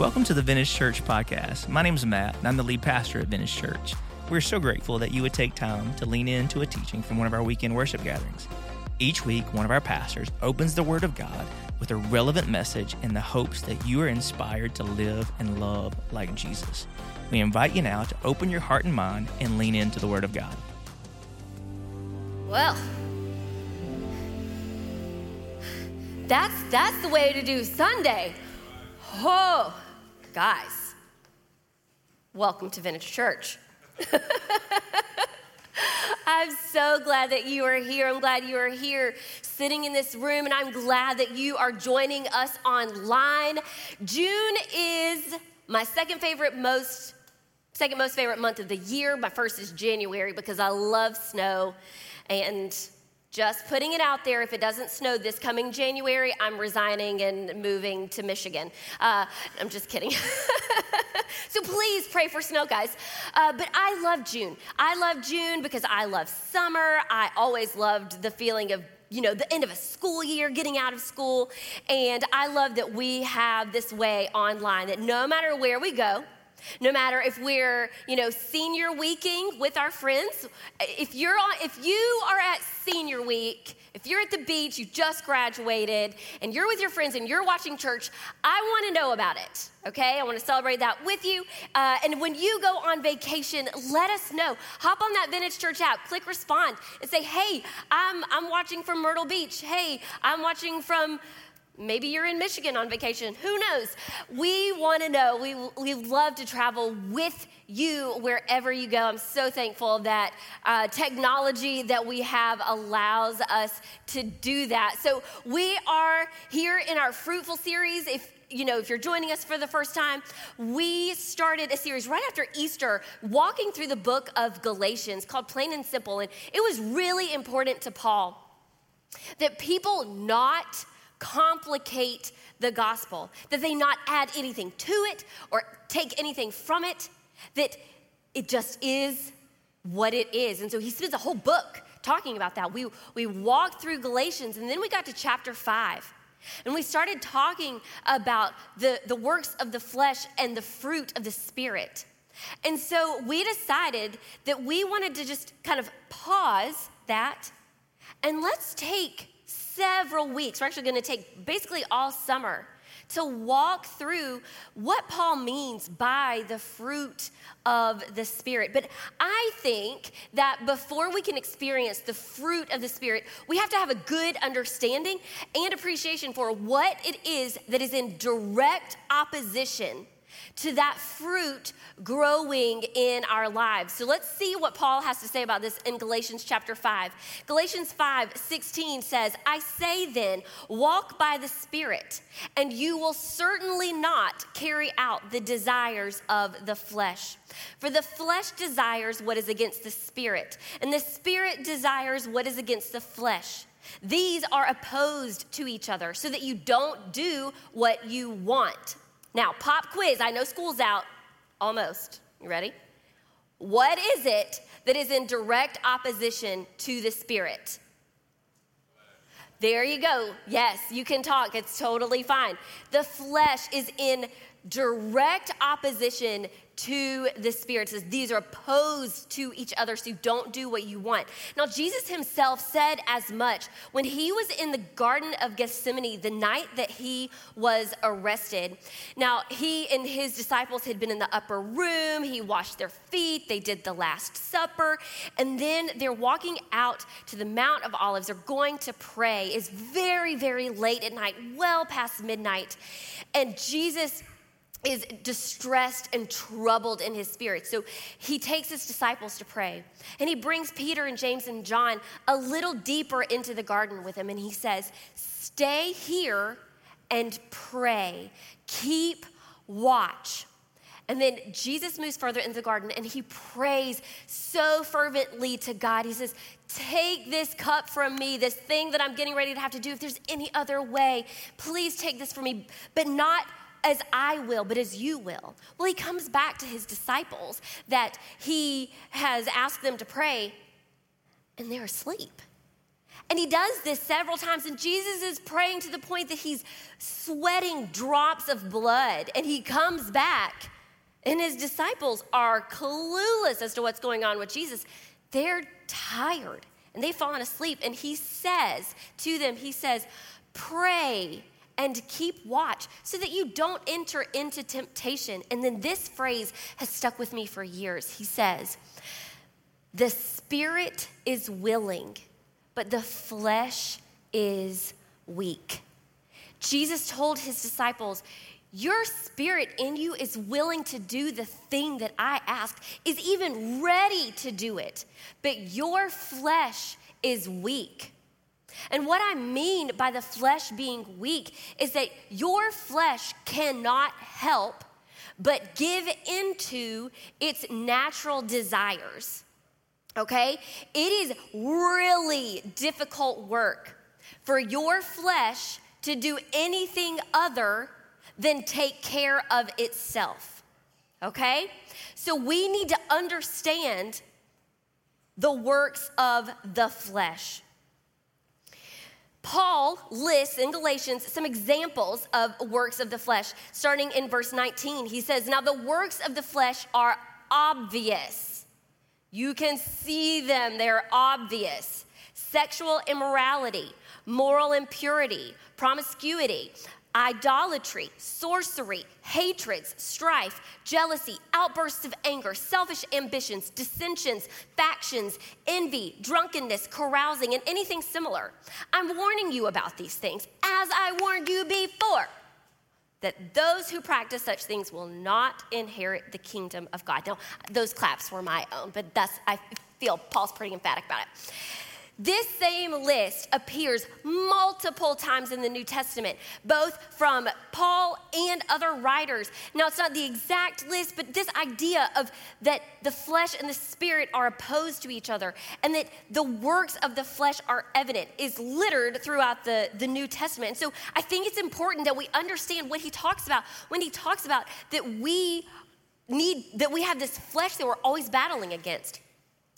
Welcome to the Vintage Church podcast. My name is Matt, and I'm the lead pastor at Vintage Church. We're so grateful that you would take time to lean into a teaching from one of our weekend worship gatherings. Each week, one of our pastors opens the Word of God with a relevant message in the hopes that you are inspired to live and love like Jesus. We invite you now to open your heart and mind and lean into the Word of God. Well, that's that's the way to do Sunday. Oh, guys, welcome to Vintage Church. I'm so glad that you are here. I'm glad you are here sitting in this room, and I'm glad that you are joining us online. June is my second favorite, most second most favorite month of the year. My first is January because I love snow and just putting it out there, if it doesn't snow this coming January, I'm resigning and moving to Michigan. Uh, I'm just kidding. so please pray for snow, guys. Uh, but I love June. I love June because I love summer. I always loved the feeling of you know, the end of a school year, getting out of school. And I love that we have this way online that no matter where we go, no matter if we're, you know, senior weeking with our friends, if you're on, if you are at senior week, if you're at the beach, you just graduated, and you're with your friends and you're watching church, I want to know about it. Okay, I want to celebrate that with you. Uh, and when you go on vacation, let us know. Hop on that Vintage Church app, click respond, and say, "Hey, I'm I'm watching from Myrtle Beach. Hey, I'm watching from." Maybe you're in Michigan on vacation. Who knows? We want to know. We, we love to travel with you wherever you go. I'm so thankful that uh, technology that we have allows us to do that. So we are here in our fruitful series. If you know, if you're joining us for the first time, we started a series right after Easter walking through the book of Galatians called Plain and Simple. And it was really important to Paul that people not complicate the gospel, that they not add anything to it or take anything from it, that it just is what it is. And so he spends a whole book talking about that. We, we walked through Galatians and then we got to chapter five. And we started talking about the, the works of the flesh and the fruit of the spirit. And so we decided that we wanted to just kind of pause that and let's take several weeks. We're actually going to take basically all summer to walk through what Paul means by the fruit of the Spirit. But I think that before we can experience the fruit of the Spirit, we have to have a good understanding and appreciation for what it is that is in direct opposition to that fruit growing in our lives. So let's see what Paul has to say about this in Galatians chapter 5. Galatians 5 16 says, I say then, walk by the Spirit, and you will certainly not carry out the desires of the flesh. For the flesh desires what is against the Spirit, and the Spirit desires what is against the flesh. These are opposed to each other so that you don't do what you want. Now, pop quiz. I know school's out almost. You ready? What is it that is in direct opposition to the Spirit? There you go. Yes, you can talk. It's totally fine. The flesh is in direct opposition to the Spirit. It says these are opposed to each other, so you don't do what you want. Now, Jesus himself said as much when he was in the Garden of Gethsemane the night that he was arrested. Now, he and his disciples had been in the upper room, he washed their feet, they did the Last Supper, and then they're walking out to the Mount of Olives. They're going to pray. It's very, very late at night, well past midnight. And Jesus is distressed and troubled in his spirit. So he takes his disciples to pray. And he brings Peter and James and John a little deeper into the garden with him. And he says, Stay here and pray. Keep watch. And then Jesus moves further into the garden and he prays so fervently to God. He says, Take this cup from me, this thing that I'm getting ready to have to do. If there's any other way, please take this from me, but not as I will, but as you will. Well, he comes back to his disciples that he has asked them to pray, and they're asleep. And he does this several times. And Jesus is praying to the point that he's sweating drops of blood. And he comes back, and his disciples are clueless as to what's going on with Jesus. They're tired and they've fallen asleep. And he says to them, He says, Pray and keep watch so that you don't enter into temptation. And then this phrase has stuck with me for years. He says, The spirit is willing, but the flesh is weak. Jesus told his disciples, your spirit in you is willing to do the thing that I ask, is even ready to do it, but your flesh is weak. And what I mean by the flesh being weak is that your flesh cannot help but give into its natural desires. Okay? It is really difficult work for your flesh to do anything other than take care of itself. Okay? So we need to understand the works of the flesh. Paul lists in Galatians some examples of works of the flesh. Starting in verse 19, he says, Now the works of the flesh are obvious. You can see them, they're obvious. Sexual immorality, moral impurity, promiscuity, idolatry, sorcery, hatreds, strife, jealousy, outbursts of anger, selfish ambitions, dissensions, factions, envy, drunkenness, carousing, and anything similar. I'm warning you about these things, as I warned you before, that those who practice such things will not inherit the kingdom of God. Now, those claps were my own, but that's, I feel Paul's pretty emphatic about it. This same list appears multiple times in the New Testament, both from Paul and other writers. Now, it's not the exact list, but this idea of that the flesh and the spirit are opposed to each other and that the works of the flesh are evident is littered throughout the, the New Testament. And so I think it's important that we understand what he talks about when he talks about that we need, that we have this flesh that we're always battling against.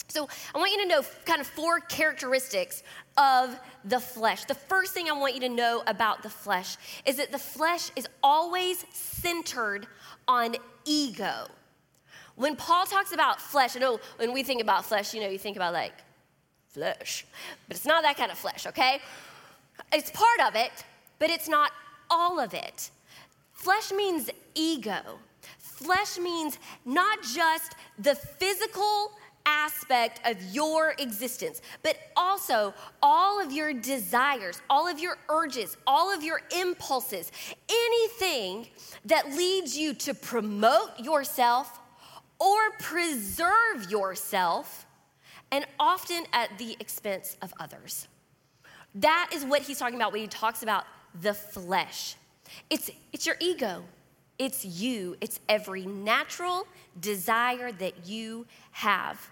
So, I want you to know kind of four characteristics of the flesh. The first thing I want you to know about the flesh is that the flesh is always centered on ego. When Paul talks about flesh, I know when we think about flesh, you know, you think about like flesh, but it's not that kind of flesh, okay? It's part of it, but it's not all of it. Flesh means ego. Flesh means not just the physical aspect of your existence, but also all of your desires, all of your urges, all of your impulses, anything that leads you to promote yourself or preserve yourself, and often at the expense of others. That is what he's talking about when he talks about the flesh. It's, it's your ego. It's you. It's every natural desire that you have.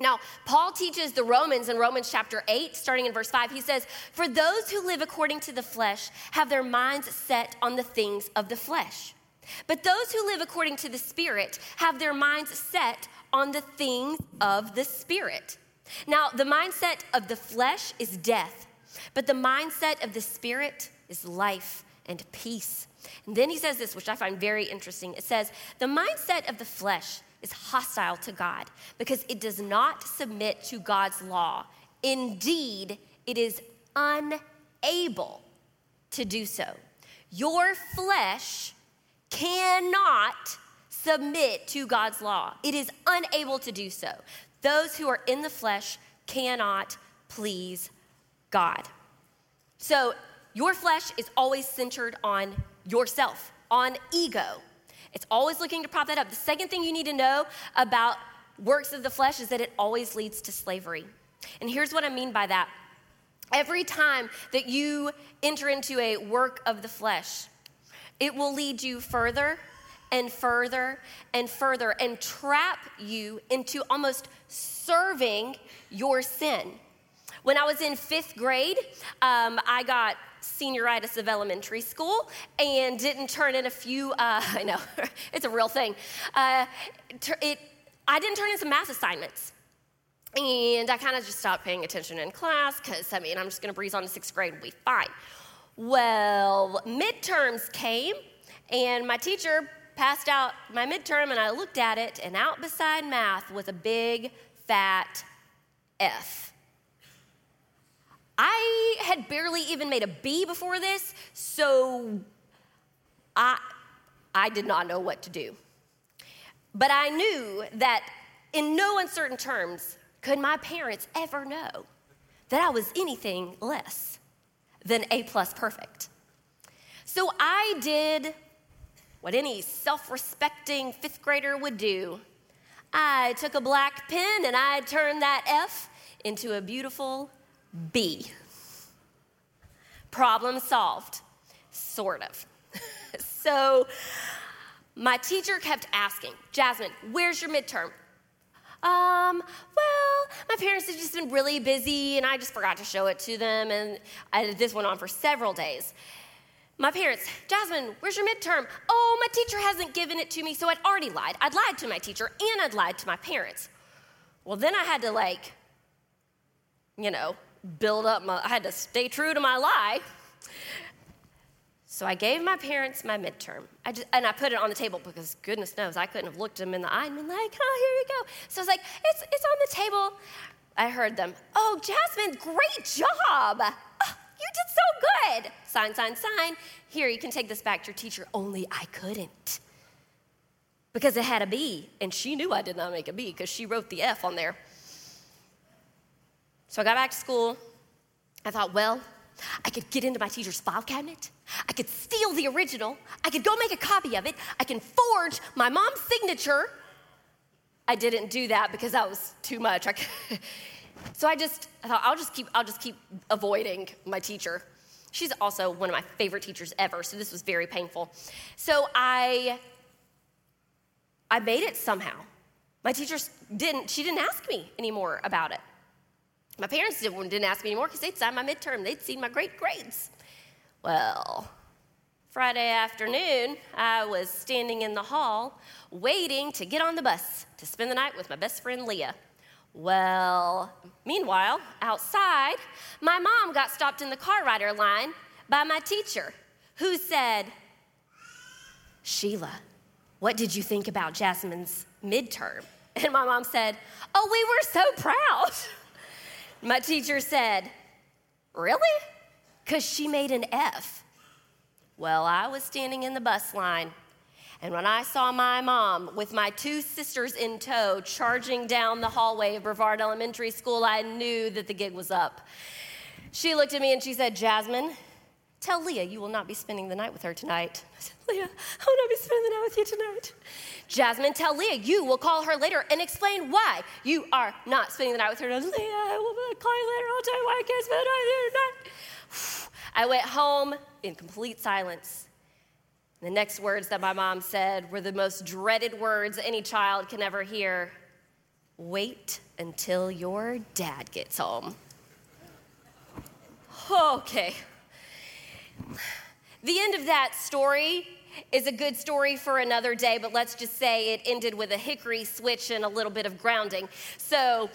Now, Paul teaches the Romans in Romans chapter 8, starting in verse 5, he says, For those who live according to the flesh have their minds set on the things of the flesh. But those who live according to the Spirit have their minds set on the things of the Spirit. Now, the mindset of the flesh is death, but the mindset of the Spirit is life and peace. And then he says this, which I find very interesting. It says, The mindset of the flesh is hostile to God because it does not submit to God's law. Indeed, it is unable to do so. Your flesh cannot submit to God's law, it is unable to do so. Those who are in the flesh cannot please God. So, your flesh is always centered on yourself, on ego. It's always looking to prop that up. The second thing you need to know about works of the flesh is that it always leads to slavery. And here's what I mean by that. Every time that you enter into a work of the flesh, it will lead you further and further and further and trap you into almost serving your sin. When I was in fifth grade, um, I got senioritis of elementary school and didn't turn in a few, uh, I know, it's a real thing. Uh, it, I didn't turn in some math assignments. And I kind of just stopped paying attention in class because, I mean, I'm just going to breeze on to sixth grade and be fine. Well, midterms came, and my teacher passed out my midterm, and I looked at it, and out beside math was a big, fat F. I had barely even made a B before this, so I, I did not know what to do. But I knew that in no uncertain terms could my parents ever know that I was anything less than A plus perfect. So I did what any self respecting fifth grader would do. I took a black pen and I turned that F into a beautiful B. Problem solved, sort of. so my teacher kept asking, Jasmine, where's your midterm? Um, well, my parents have just been really busy and I just forgot to show it to them. And I, this went on for several days. My parents, Jasmine, where's your midterm? Oh, my teacher hasn't given it to me, so I'd already lied. I'd lied to my teacher and I'd lied to my parents. Well, then I had to, like, you know, build up my, I had to stay true to my lie. So I gave my parents my midterm. I just, and I put it on the table because goodness knows I couldn't have looked them in the eye and been like, oh, here you go. So I was like, it's, it's on the table. I heard them, oh, Jasmine, great job. Oh, you did so good. Sign, sign, sign. Here, you can take this back to your teacher. Only I couldn't because it had a B. And she knew I did not make a B because she wrote the F on there. So I got back to school. I thought, well, I could get into my teacher's file cabinet. I could steal the original. I could go make a copy of it. I can forge my mom's signature. I didn't do that because that was too much. I so I just I thought I'll just keep I'll just keep avoiding my teacher. She's also one of my favorite teachers ever, so this was very painful. So I I made it somehow. My teacher didn't she didn't ask me anymore about it. My parents didn't ask me anymore because they'd signed my midterm. They'd seen my great grades. Well, Friday afternoon, I was standing in the hall waiting to get on the bus to spend the night with my best friend Leah. Well, meanwhile, outside, my mom got stopped in the car rider line by my teacher, who said, Sheila, what did you think about Jasmine's midterm? And my mom said, Oh, we were so proud. My teacher said, Really? Because she made an F. Well, I was standing in the bus line, and when I saw my mom with my two sisters in tow charging down the hallway of Brevard Elementary School, I knew that the gig was up. She looked at me and she said, Jasmine, tell Leah you will not be spending the night with her tonight. I said, Leah, I will not be spending the night with you tonight. Jasmine, tell Leah you will call her later and explain why you are not spending the night with her. Leah, I will call you later. I'll tell you why I can't spend the night with you tonight. I went home in complete silence. The next words that my mom said were the most dreaded words any child can ever hear Wait until your dad gets home. Okay. The end of that story is a good story for another day, but let's just say it ended with a hickory switch and a little bit of grounding. So,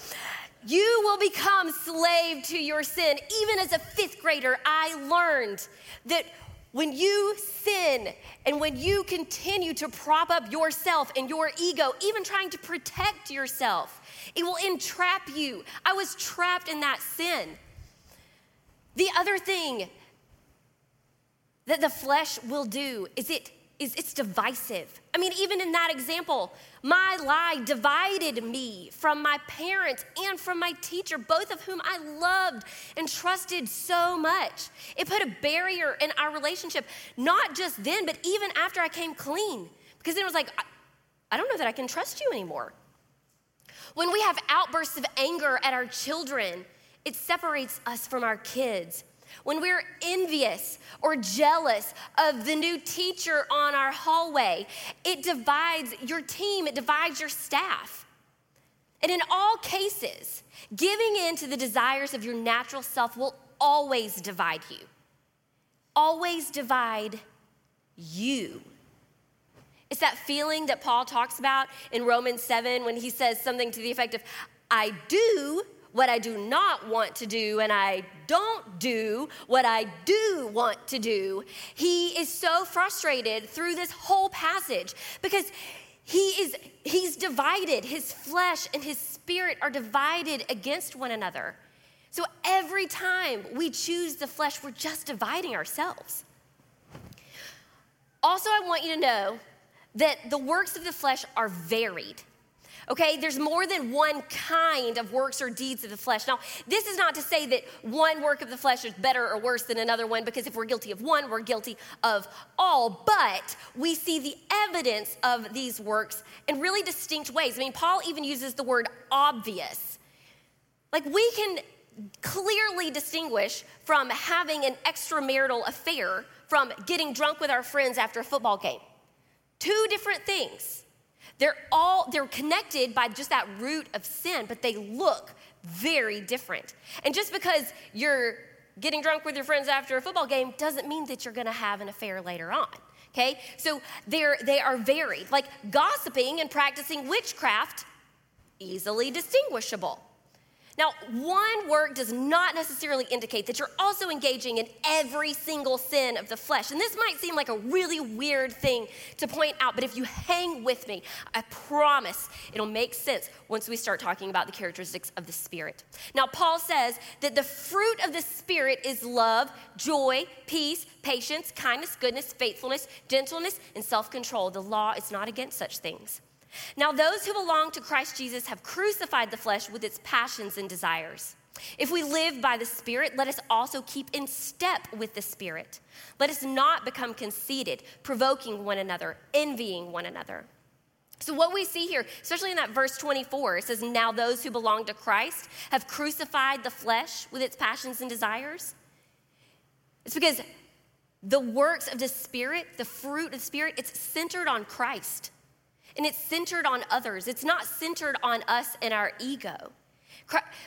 you will become slave to your sin. Even as a fifth grader, I learned that when you sin and when you continue to prop up yourself and your ego, even trying to protect yourself, it will entrap you. I was trapped in that sin. The other thing that the flesh will do is it is it's divisive. I mean, even in that example, my lie divided me from my parents and from my teacher, both of whom I loved and trusted so much. It put a barrier in our relationship, not just then, but even after I came clean. Because then it was like, I, I don't know that I can trust you anymore. When we have outbursts of anger at our children, it separates us from our kids when we're envious or jealous of the new teacher on our hallway, it divides your team, it divides your staff. And in all cases, giving in to the desires of your natural self will always divide you. Always divide you. It's that feeling that Paul talks about in Romans 7 when he says something to the effect of, I do what I do not want to do, and I don't do what I do want to do. He is so frustrated through this whole passage because he is he's divided. His flesh and his spirit are divided against one another. So every time we choose the flesh, we're just dividing ourselves. Also, I want you to know that the works of the flesh are varied. Okay, there's more than one kind of works or deeds of the flesh. Now, this is not to say that one work of the flesh is better or worse than another one, because if we're guilty of one, we're guilty of all. But we see the evidence of these works in really distinct ways. I mean, Paul even uses the word obvious. Like, we can clearly distinguish from having an extramarital affair from getting drunk with our friends after a football game. Two different things. They're all they're connected by just that root of sin, but they look very different. And just because you're getting drunk with your friends after a football game doesn't mean that you're going to have an affair later on. Okay? So they're they are varied. Like gossiping and practicing witchcraft easily distinguishable. Now, one work does not necessarily indicate that you're also engaging in every single sin of the flesh. And this might seem like a really weird thing to point out, but if you hang with me, I promise it'll make sense once we start talking about the characteristics of the Spirit. Now, Paul says that the fruit of the Spirit is love, joy, peace, patience, kindness, goodness, faithfulness, gentleness, and self control. The law is not against such things. Now, those who belong to Christ Jesus have crucified the flesh with its passions and desires. If we live by the Spirit, let us also keep in step with the Spirit. Let us not become conceited, provoking one another, envying one another. So, what we see here, especially in that verse 24, it says, Now those who belong to Christ have crucified the flesh with its passions and desires. It's because the works of the Spirit, the fruit of the Spirit, it's centered on Christ and it's centered on others. It's not centered on us and our ego.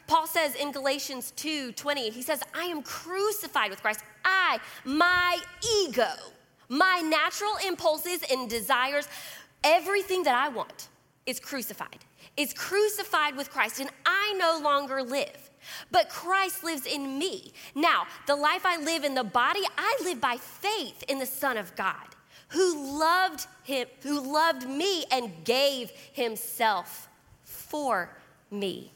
Paul says in Galatians 2 20, he says, I am crucified with Christ. I, my ego, my natural impulses and desires, everything that I want is crucified. Is crucified with Christ, and I no longer live. But Christ lives in me. Now, the life I live in the body, I live by faith in the Son of God who loved him, who loved me and gave himself for me.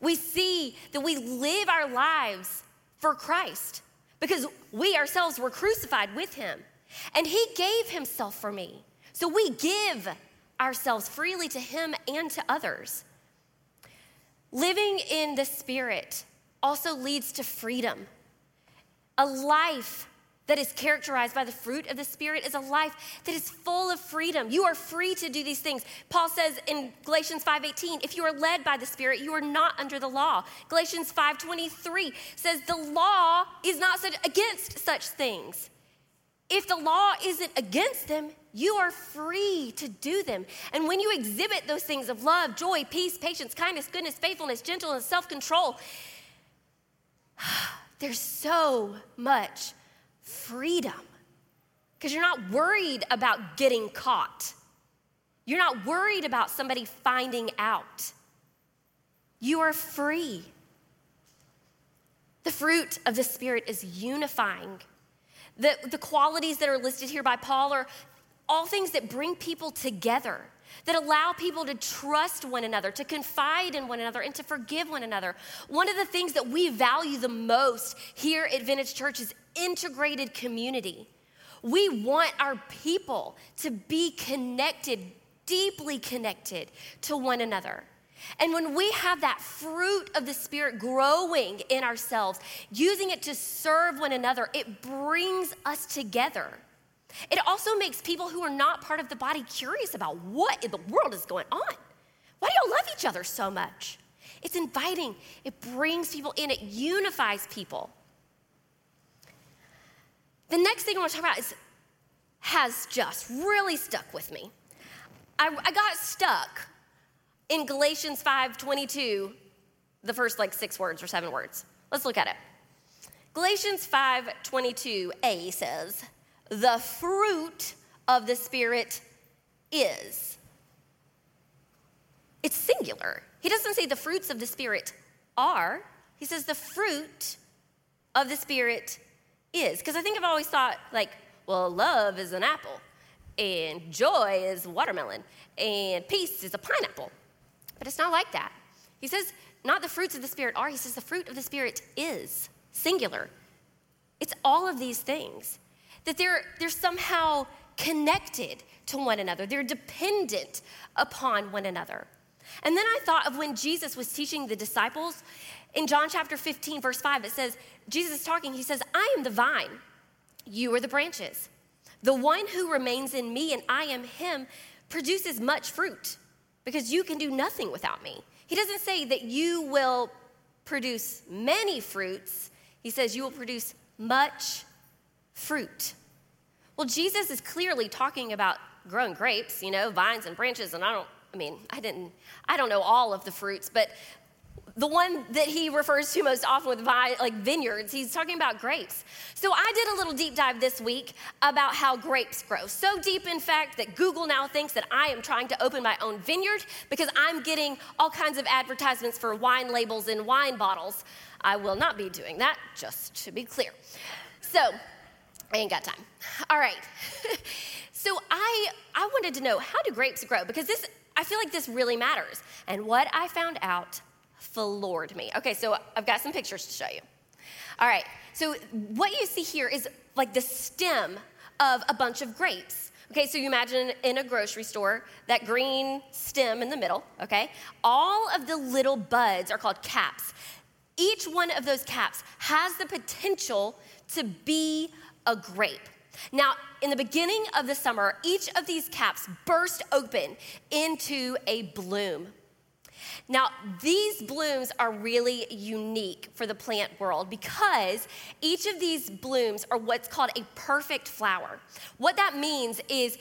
We see that we live our lives for Christ because we ourselves were crucified with him and he gave himself for me. So we give ourselves freely to him and to others. Living in the Spirit also leads to freedom, a life that is characterized by the fruit of the Spirit is a life that is full of freedom. You are free to do these things. Paul says in Galatians 5:18, if you are led by the Spirit, you are not under the law. Galatians 5:23 says the law is not against such things. If the law isn't against them, you are free to do them. And when you exhibit those things of love, joy, peace, patience, kindness, goodness, faithfulness, gentleness, self control, there's so much freedom because you're not worried about getting caught. You're not worried about somebody finding out. You are free. The fruit of the Spirit is unifying. The, the qualities that are listed here by Paul are all things that bring people together, that allow people to trust one another, to confide in one another, and to forgive one another. One of the things that we value the most here at Vintage Church is integrated community. We want our people to be connected, deeply connected to one another. And when we have that fruit of the Spirit growing in ourselves, using it to serve one another, it brings us together. It also makes people who are not part of the body curious about what in the world is going on. Why do y'all love each other so much? It's inviting, it brings people in, it unifies people. The next thing I want to talk about is has just really stuck with me. I, I got stuck in Galatians 5:22, the first like six words or seven words. Let's look at it. Galatians 5:22a says, "The fruit of the spirit is." it's singular. He doesn't say the fruits of the Spirit are, he says the fruit of the Spirit is. Because I think I've always thought, like, well, love is an apple, and joy is watermelon, and peace is a pineapple. But it's not like that. He says, not the fruits of the Spirit are, he says the fruit of the Spirit is singular. It's all of these things. That they're, they're somehow connected to one another, they're dependent upon one another. And then I thought of when Jesus was teaching the disciples in John chapter 15, verse 5, it says, Jesus is talking, he says, I am the vine, you are the branches. The one who remains in me and I am him produces much fruit because you can do nothing without me. He doesn't say that you will produce many fruits, he says you will produce much fruit. Well, Jesus is clearly talking about growing grapes, you know, vines and branches, and I don't, I mean, I didn't, I don't know all of the fruits, but the one that he refers to most often with like vineyards, he's talking about grapes. So I did a little deep dive this week about how grapes grow. So deep, in fact, that Google now thinks that I am trying to open my own vineyard because I'm getting all kinds of advertisements for wine labels and wine bottles. I will not be doing that, just to be clear. So I ain't got time. All right. so I I wanted to know how do grapes grow because this I feel like this really matters. And what I found out floored me. Okay, so I've got some pictures to show you. All right, so what you see here is like the stem of a bunch of grapes. Okay, so you imagine in a grocery store that green stem in the middle, okay? All of the little buds are called caps. Each one of those caps has the potential to be a grape. Now, in the beginning of the summer, each of these caps burst open into a bloom. Now, these blooms are really unique for the plant world because each of these blooms are what's called a perfect flower. What that means is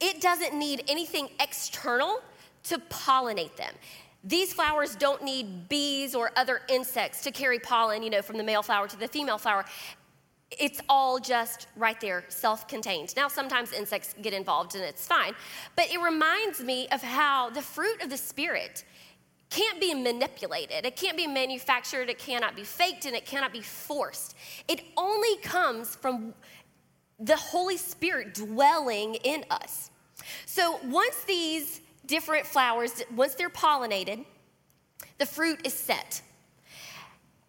it doesn't need anything external to pollinate them. These flowers don't need bees or other insects to carry pollen, you know, from the male flower to the female flower. It's all just right there, self contained. Now, sometimes insects get involved and it's fine, but it reminds me of how the fruit of the Spirit can't be manipulated. It can't be manufactured. It cannot be faked and it cannot be forced. It only comes from the Holy Spirit dwelling in us. So once these different flowers, once they're pollinated, the fruit is set.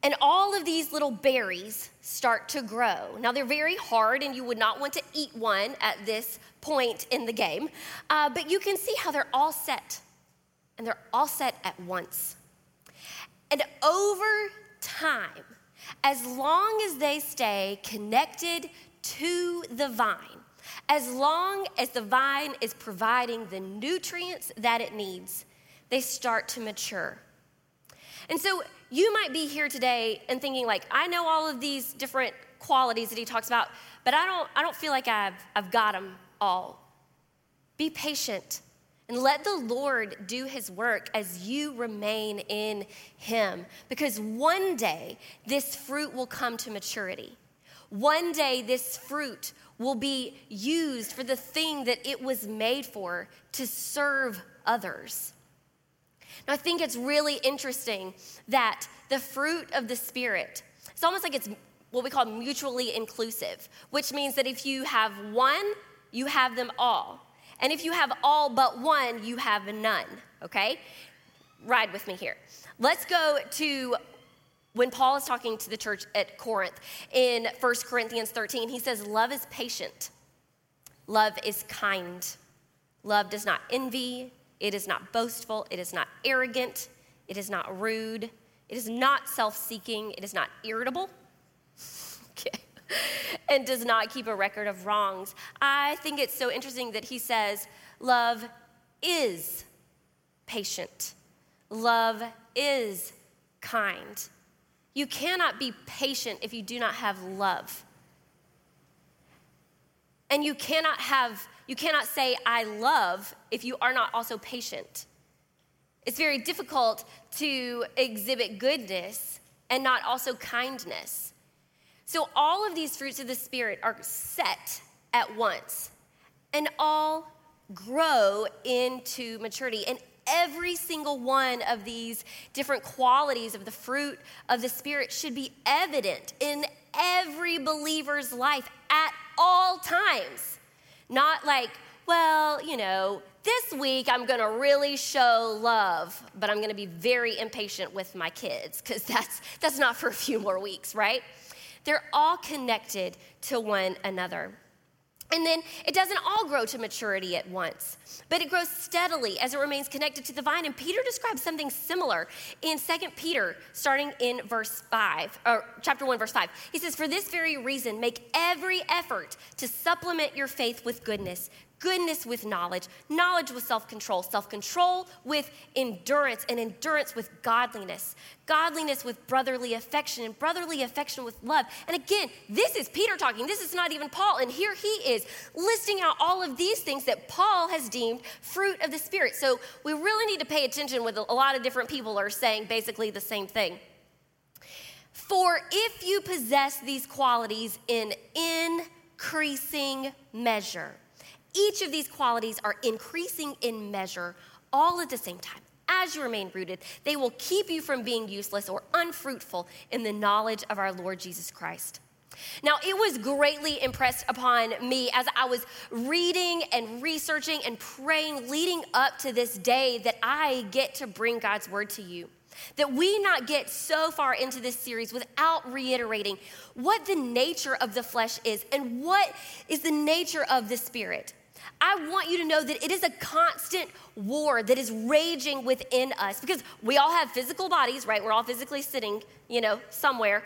And all of these little berries start to grow. Now, they're very hard, and you would not want to eat one at this point in the game, uh, but you can see how they're all set and they're all set at once. And over time, as long as they stay connected to the vine, as long as the vine is providing the nutrients that it needs, they start to mature. And so you might be here today and thinking like, I know all of these different qualities that he talks about, but I don't, I don't feel like I've, I've got them all. Be patient. And let the Lord do his work as you remain in him. Because one day this fruit will come to maturity. One day this fruit will be used for the thing that it was made for to serve others. Now, I think it's really interesting that the fruit of the Spirit, it's almost like it's what we call mutually inclusive, which means that if you have one, you have them all. And if you have all but one, you have none, okay? Ride with me here. Let's go to when Paul is talking to the church at Corinth in 1 Corinthians 13. He says, Love is patient, love is kind, love does not envy, it is not boastful, it is not arrogant, it is not rude, it is not self seeking, it is not irritable. okay and does not keep a record of wrongs. I think it's so interesting that he says, Love is patient, love is kind. You cannot be patient if you do not have love. And you cannot have you cannot say I love if you are not also patient. It's very difficult to exhibit goodness and not also kindness. So all of these fruits of the Spirit are set at once and all grow into maturity. And every single one of these different qualities of the fruit of the Spirit should be evident in every believer's life at all times. Not like, well, you know, this week I'm gonna really show love, but I'm gonna be very impatient with my kids, because that's, that's not for a few more weeks, right? They're all connected to one another. And then it doesn't all grow to maturity at once, but it grows steadily as it remains connected to the vine. And Peter describes something similar in 2 Peter, starting in verse 5, or chapter 1, verse 5. He says, For this very reason, make every effort to supplement your faith with goodness, goodness with knowledge, knowledge with self control, self control with endurance, and endurance with godliness, godliness with brotherly affection, and brotherly affection with love. And again, this is Peter talking. This is not even Paul. And here he is listing out all of these things that Paul has deemed fruit of the Spirit. So we really need to pay attention with a lot of different people are saying basically the same thing. For if you possess these qualities in increasing measure, each of these qualities are increasing in measure all at the same time. As you remain rooted, they will keep you from being useless or unfruitful in the knowledge of our Lord Jesus Christ. Now, it was greatly impressed upon me as I was reading and researching and praying leading up to this day that I get to bring God's word to you. That we not get so far into this series without reiterating what the nature of the flesh is and what is the nature of the spirit. I want you to know that it is a constant war that is raging within us because we all have physical bodies, right? We're all physically sitting, you know, somewhere.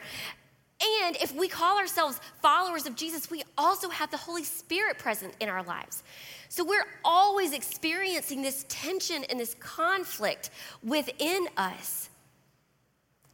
And if we call ourselves followers of Jesus, we also have the Holy Spirit present in our lives. So we're always experiencing this tension and this conflict within us.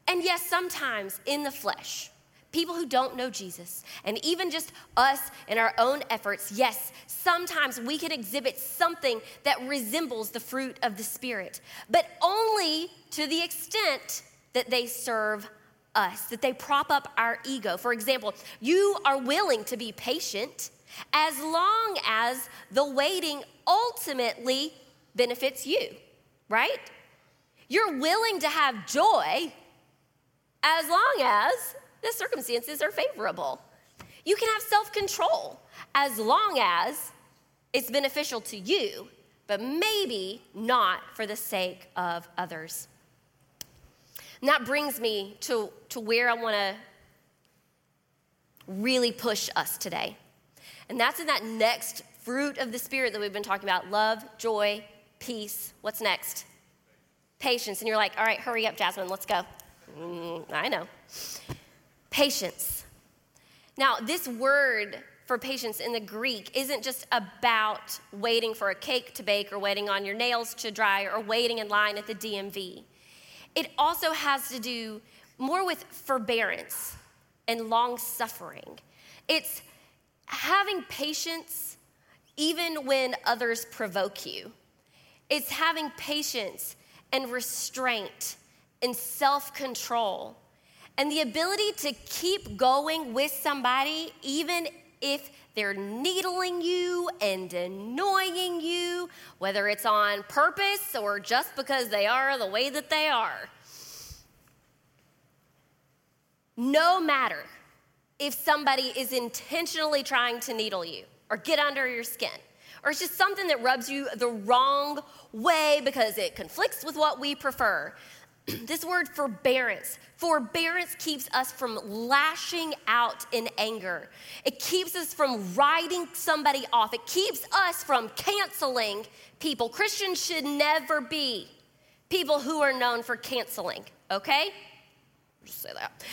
And yes, sometimes in the flesh, people who don't know Jesus, and even just us in our own efforts, yes, sometimes we can exhibit something that resembles the fruit of the Spirit, but only to the extent that they serve us, that they prop up our ego. For example, you are willing to be patient as long as the waiting ultimately benefits you, right? You're willing to have joy as long as the circumstances are favorable. You can have self control as long as it's beneficial to you, but maybe not for the sake of others. And that brings me to, to where I want to really push us today. And that's in that next fruit of the Spirit that we've been talking about love, joy, peace. What's next? Patience. And you're like, all right, hurry up, Jasmine, let's go. Mm, I know. Patience. Now, this word for patience in the Greek isn't just about waiting for a cake to bake or waiting on your nails to dry or waiting in line at the DMV. It also has to do more with forbearance and long suffering. It's having patience even when others provoke you. It's having patience and restraint and self control and the ability to keep going with somebody, even if they're needling you and annoying you, whether it's on purpose or just because they are the way that they are. No matter if somebody is intentionally trying to needle you or get under your skin, or it's just something that rubs you the wrong way because it conflicts with what we prefer. This word forbearance. Forbearance keeps us from lashing out in anger. It keeps us from writing somebody off. It keeps us from canceling people. Christians should never be people who are known for canceling, okay? Just say that.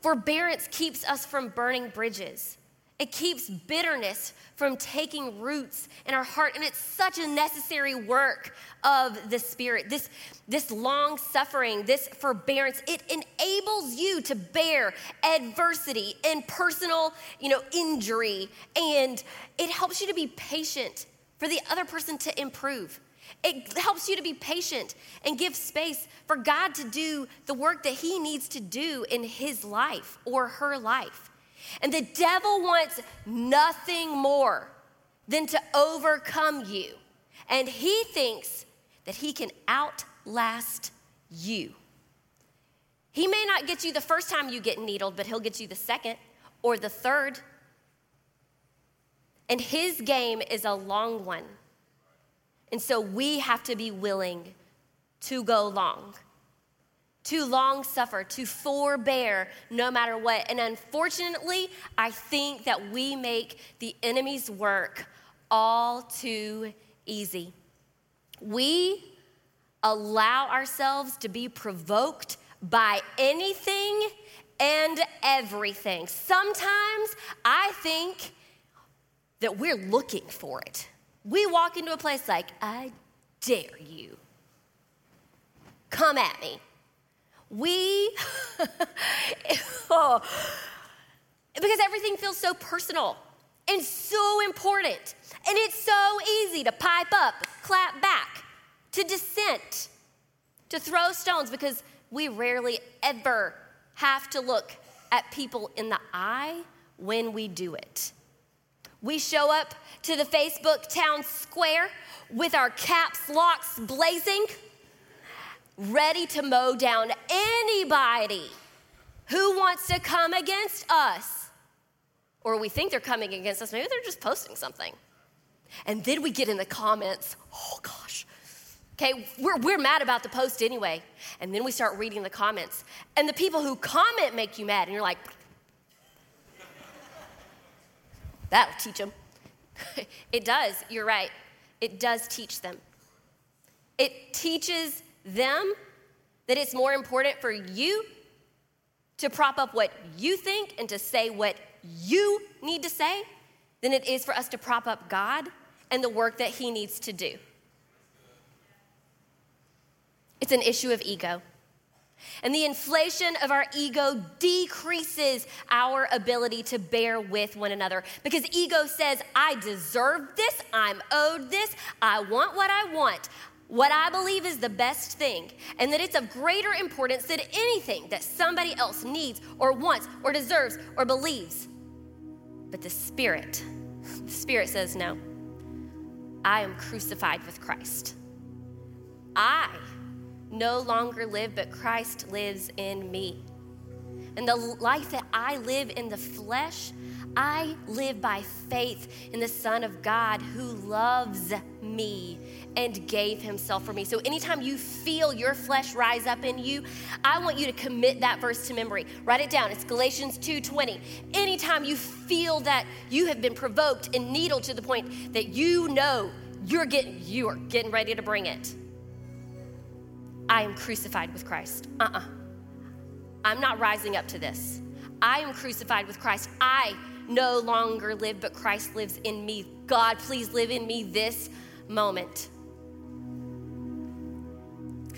Forbearance keeps us from burning bridges. It keeps bitterness from taking roots in our heart. And it's such a necessary work of the Spirit. This, this long suffering, this forbearance, it enables you to bear adversity and personal, you know, injury. And it helps you to be patient for the other person to improve. It helps you to be patient and give space for God to do the work that He needs to do in His life or her life. And the devil wants nothing more than to overcome you. and he thinks that he can outlast you. He may not get you the first time you get needled, but he'll get you the second or the third. And his game is a long one. And so we have to be willing to go long, to long suffer, to forbear no matter what. And unfortunately, I think that we make the enemy's work all too easy. We allow ourselves to be provoked by anything and everything. Sometimes I think that we're looking for it. We walk into a place like, I dare you. Come at me. We, oh, because everything feels so personal and so important. And it's so easy to pipe up, clap back, to dissent, to throw stones because we rarely ever have to look at people in the eye when we do it. We show up to the Facebook town square with our caps locks blazing, ready to mow down anybody who wants to come against us. Or we think they're coming against us, maybe they're just posting something. And then we get in the comments, oh gosh. Okay, we're, we're mad about the post anyway. And then we start reading the comments. And the people who comment make you mad. And you're like, that'll teach them. it does, you're right. It does teach them. It teaches them that it's more important for you to prop up what you think and to say what you need to say than it is for us to prop up God and the work that He needs to do. It's an issue of ego. And the inflation of our ego decreases our ability to bear with one another because ego says, I deserve this, I'm owed this, I want what I want, what I believe is the best thing, and that it's of greater importance than anything that somebody else needs or wants or deserves or believes. But the Spirit, the Spirit says, No, I am crucified with Christ. I no longer live, but Christ lives in me. And the life that I live in the flesh, I live by faith in the Son of God who loves me and gave himself for me. So anytime you feel your flesh rise up in you, I want you to commit that verse to memory. Write it down. It's Galatians 2:20. Anytime you feel that you have been provoked and needled to the point that you know you're getting you are getting ready to bring it. I am crucified with Christ. Uh-uh. I'm not rising up to this. I am crucified with Christ. I no longer live, but Christ lives in me. God, please live in me this moment.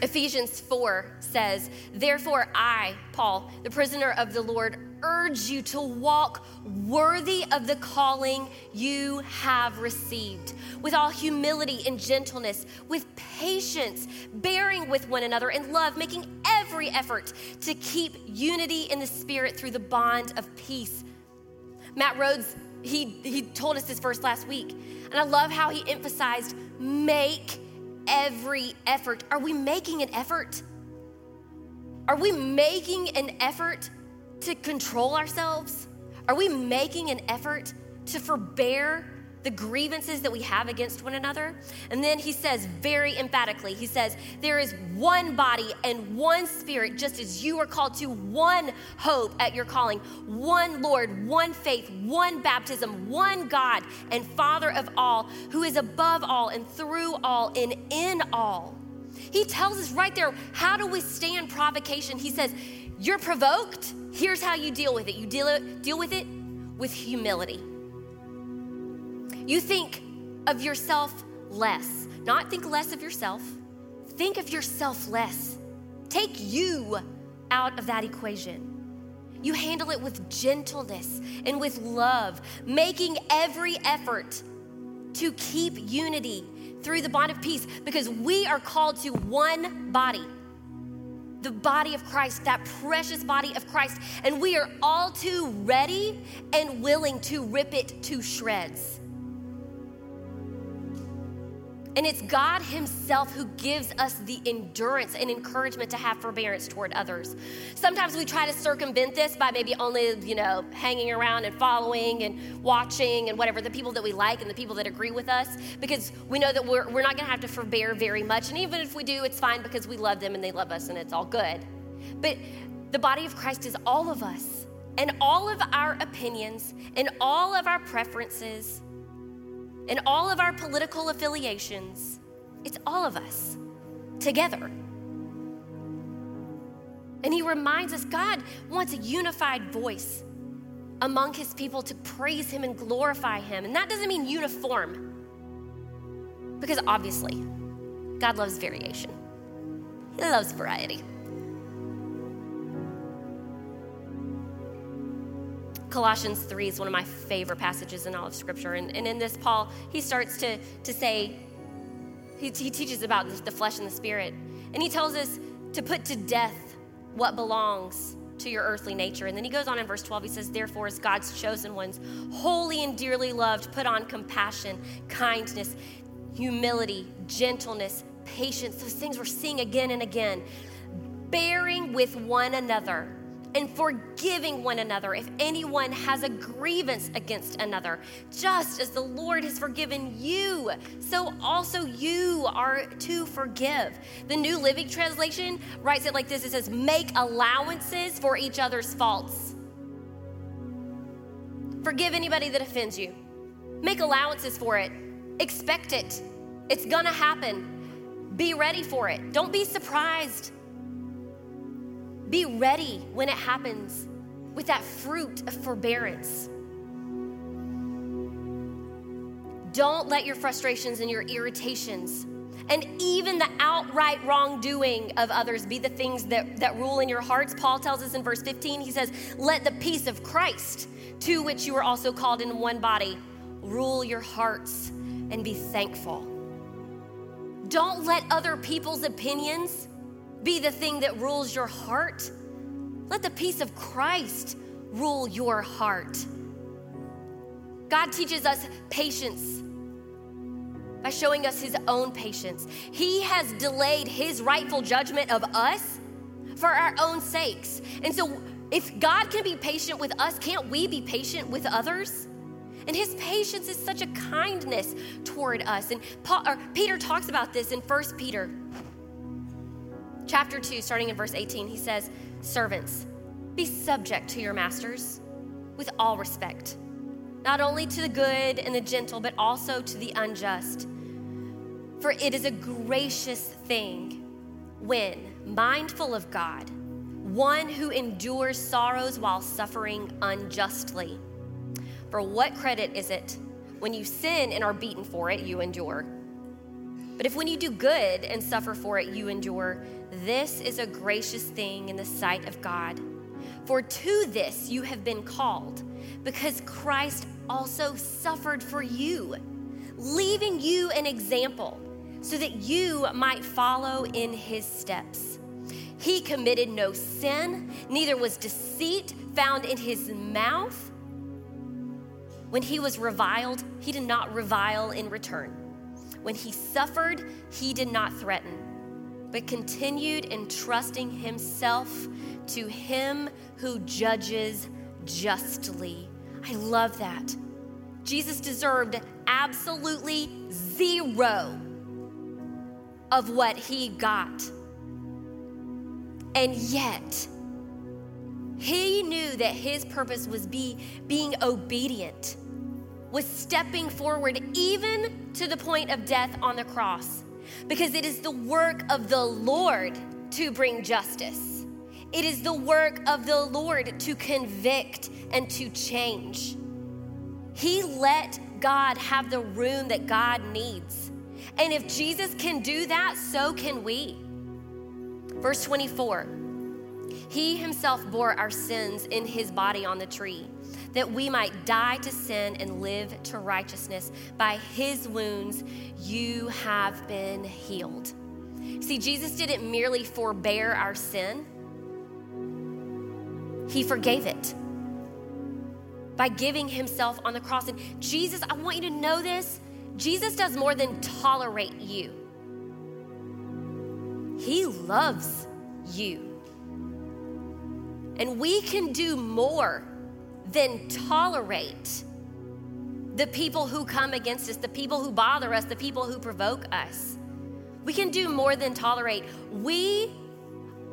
Ephesians 4 says, Therefore, I, Paul, the prisoner of the Lord, urge you to walk worthy of the calling you have received, with all humility and gentleness, with patience, bearing with one another in love, making every effort to keep unity in the Spirit through the bond of peace. Matt Rhodes, he, he told us this verse last week, and I love how he emphasized make every effort. Are we making an effort? Are we making an effort to control ourselves? Are we making an effort to forbear the grievances that we have against one another? And then he says very emphatically, he says, There is one body and one spirit, just as you are called to one hope at your calling, one Lord, one faith, one baptism, one God and Father of all, who is above all and through all and in all. He tells us right there how to withstand provocation. He says, You're provoked. Here's how you deal with it you deal, deal with it with humility. You think of yourself less, not think less of yourself, think of yourself less. Take you out of that equation. You handle it with gentleness and with love, making every effort to keep unity through the bond of peace because we are called to one body the body of Christ, that precious body of Christ, and we are all too ready and willing to rip it to shreds. And it's God Himself who gives us the endurance and encouragement to have forbearance toward others. Sometimes we try to circumvent this by maybe only, you know, hanging around and following and watching and whatever, the people that we like and the people that agree with us, because we know that we're, we're not gonna have to forbear very much. And even if we do, it's fine because we love them and they love us and it's all good. But the body of Christ is all of us, and all of our opinions, and all of our preferences and all of our political affiliations. It's all of us together. And he reminds us God wants a unified voice among his people to praise him and glorify him. And that doesn't mean uniform, because obviously, God loves variation, he loves variety. Colossians 3 is one of my favorite passages in all of Scripture. And, and in this, Paul, he starts to, to say, he, he teaches about the flesh and the spirit. And he tells us to put to death what belongs to your earthly nature. And then he goes on in verse 12, he says, Therefore, as God's chosen ones, holy and dearly loved, put on compassion, kindness, humility, gentleness, patience. Those things we're seeing again and again. Bearing with one another and forgiving one another if anyone has a grievance against another, just as the Lord has forgiven you, so also you are to forgive. The New Living Translation writes it like this it says, Make allowances for each other's faults. Forgive anybody that offends you, make allowances for it, expect it. It's gonna happen. Be ready for it. Don't be surprised be ready when it happens with that fruit of forbearance. Don't let your frustrations and your irritations and even the outright wrongdoing of others be the things that, that rule in your hearts. Paul tells us in verse 15, he says, Let the peace of Christ, to which you are also called in one body, rule your hearts and be thankful. Don't let other people's opinions be the thing that rules your heart. Let the peace of Christ rule your heart. God teaches us patience by showing us his own patience. He has delayed his rightful judgment of us for our own sakes. And so, if God can be patient with us, can't we be patient with others? And his patience is such a kindness toward us. And Paul, Peter talks about this in 1 Peter chapter 2, starting in verse 18, he says, Servants, be subject to your masters with all respect, not only to the good and the gentle, but also to the unjust. For it is a gracious thing when, mindful of God, one who endures sorrows while suffering unjustly. For what credit is it when you sin and are beaten for it, you endure? But if when you do good and suffer for it, you endure, this is a gracious thing in the sight of God. For to this you have been called, because Christ also suffered for you, leaving you an example so that you might follow in his steps. He committed no sin, neither was deceit found in his mouth. When he was reviled, he did not revile in return. When he suffered, he did not threaten but continued entrusting himself to him who judges justly. I love that. Jesus deserved absolutely zero of what he got. And yet, he knew that his purpose was be, being obedient, was stepping forward even to the point of death on the cross because it is the work of the Lord to bring justice. It is the work of the Lord to convict and to change. He let God have the room that God needs. And if Jesus can do that, so can we. Verse 24 He himself bore our sins in his body on the tree that we might die to sin and live to righteousness. By his wounds, you have been healed. See, Jesus didn't merely forbear our sin, he forgave it by giving himself on the cross. And Jesus, I want you to know this Jesus does more than tolerate you, He loves you. And we can do more than tolerate the people who come against us, the people who bother us, the people who provoke us. We can do more than tolerate. We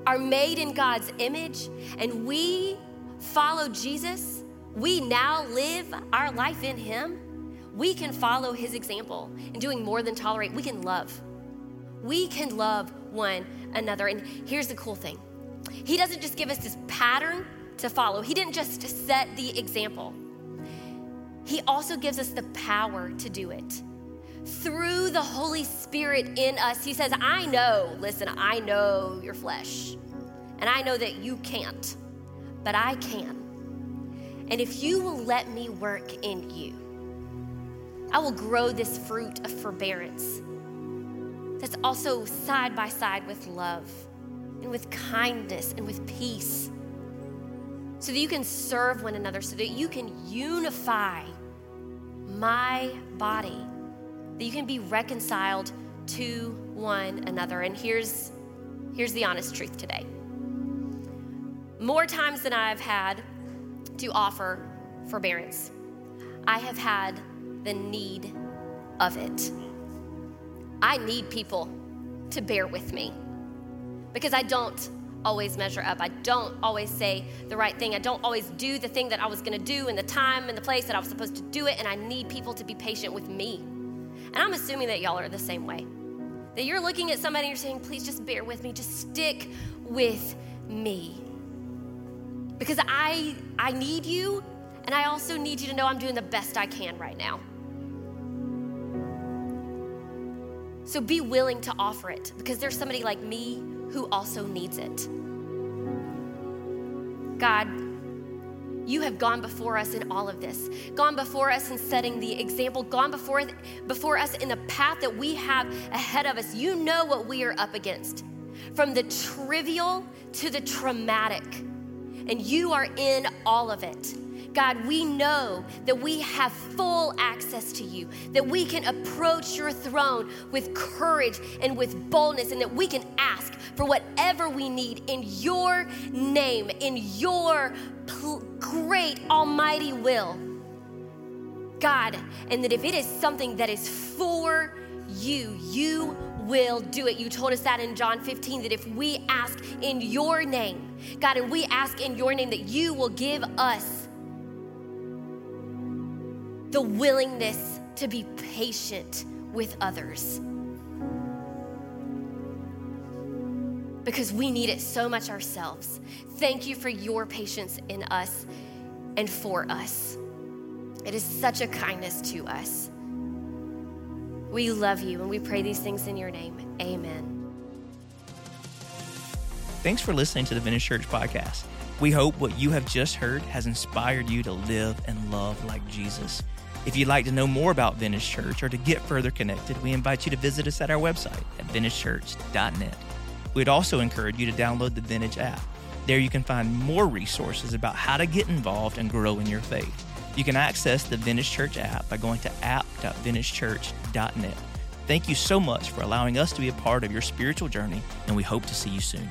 are made in God's image and we follow Jesus. We now live our life in Him. We can follow His example in doing more than tolerate. We can love. We can love one another. And here's the cool thing He doesn't just give us this pattern to follow, He didn't just set the example. He also gives us the power to do it. Through the Holy Spirit in us, He says, I know, listen, I know your flesh, and I know that you can't, but I can. And if you will let me work in you, I will grow this fruit of forbearance that's also side by side with love and with kindness and with peace so that you can serve one another, so that you can unify my body, that you can be reconciled to one another. And here's, here's the honest truth today more times than I've had to offer forbearance, I have had the need of it. I need people to bear with me because I don't always measure up. I don't always say the right thing. I don't always do the thing that I was going to do in the time and the place that I was supposed to do it. And I need people to be patient with me. And I'm assuming that y'all are the same way. That you're looking at somebody and you're saying, please just bear with me, just stick with me. Because I, I need you, and I also need you to know I'm doing the best I can right now. So be willing to offer it because there's somebody like me who also needs it. God, you have gone before us in all of this, gone before us in setting the example, gone before, before us in the path that we have ahead of us. You know what we are up against, from the trivial to the traumatic, and you are in all of it. God, we know that we have full access to you, that we can approach your throne with courage and with boldness, and that we can ask for whatever we need in your name, in your pl- great almighty will. God, and that if it is something that is for you, you will do it. You told us that in John 15 that if we ask in your name, God, and we ask in your name that you will give us the willingness to be patient with others. Because we need it so much ourselves. Thank you for your patience in us and for us. It is such a kindness to us. We love you and we pray these things in your name. Amen. Thanks for listening to the Vintage Church podcast. We hope what you have just heard has inspired you to live and love like Jesus. If you'd like to know more about Vintage Church or to get further connected, we invite you to visit us at our website at vintagechurch.net. We'd also encourage you to download the Vintage app. There you can find more resources about how to get involved and grow in your faith. You can access the Vintage Church app by going to app.vintagechurch.net. Thank you so much for allowing us to be a part of your spiritual journey, and we hope to see you soon.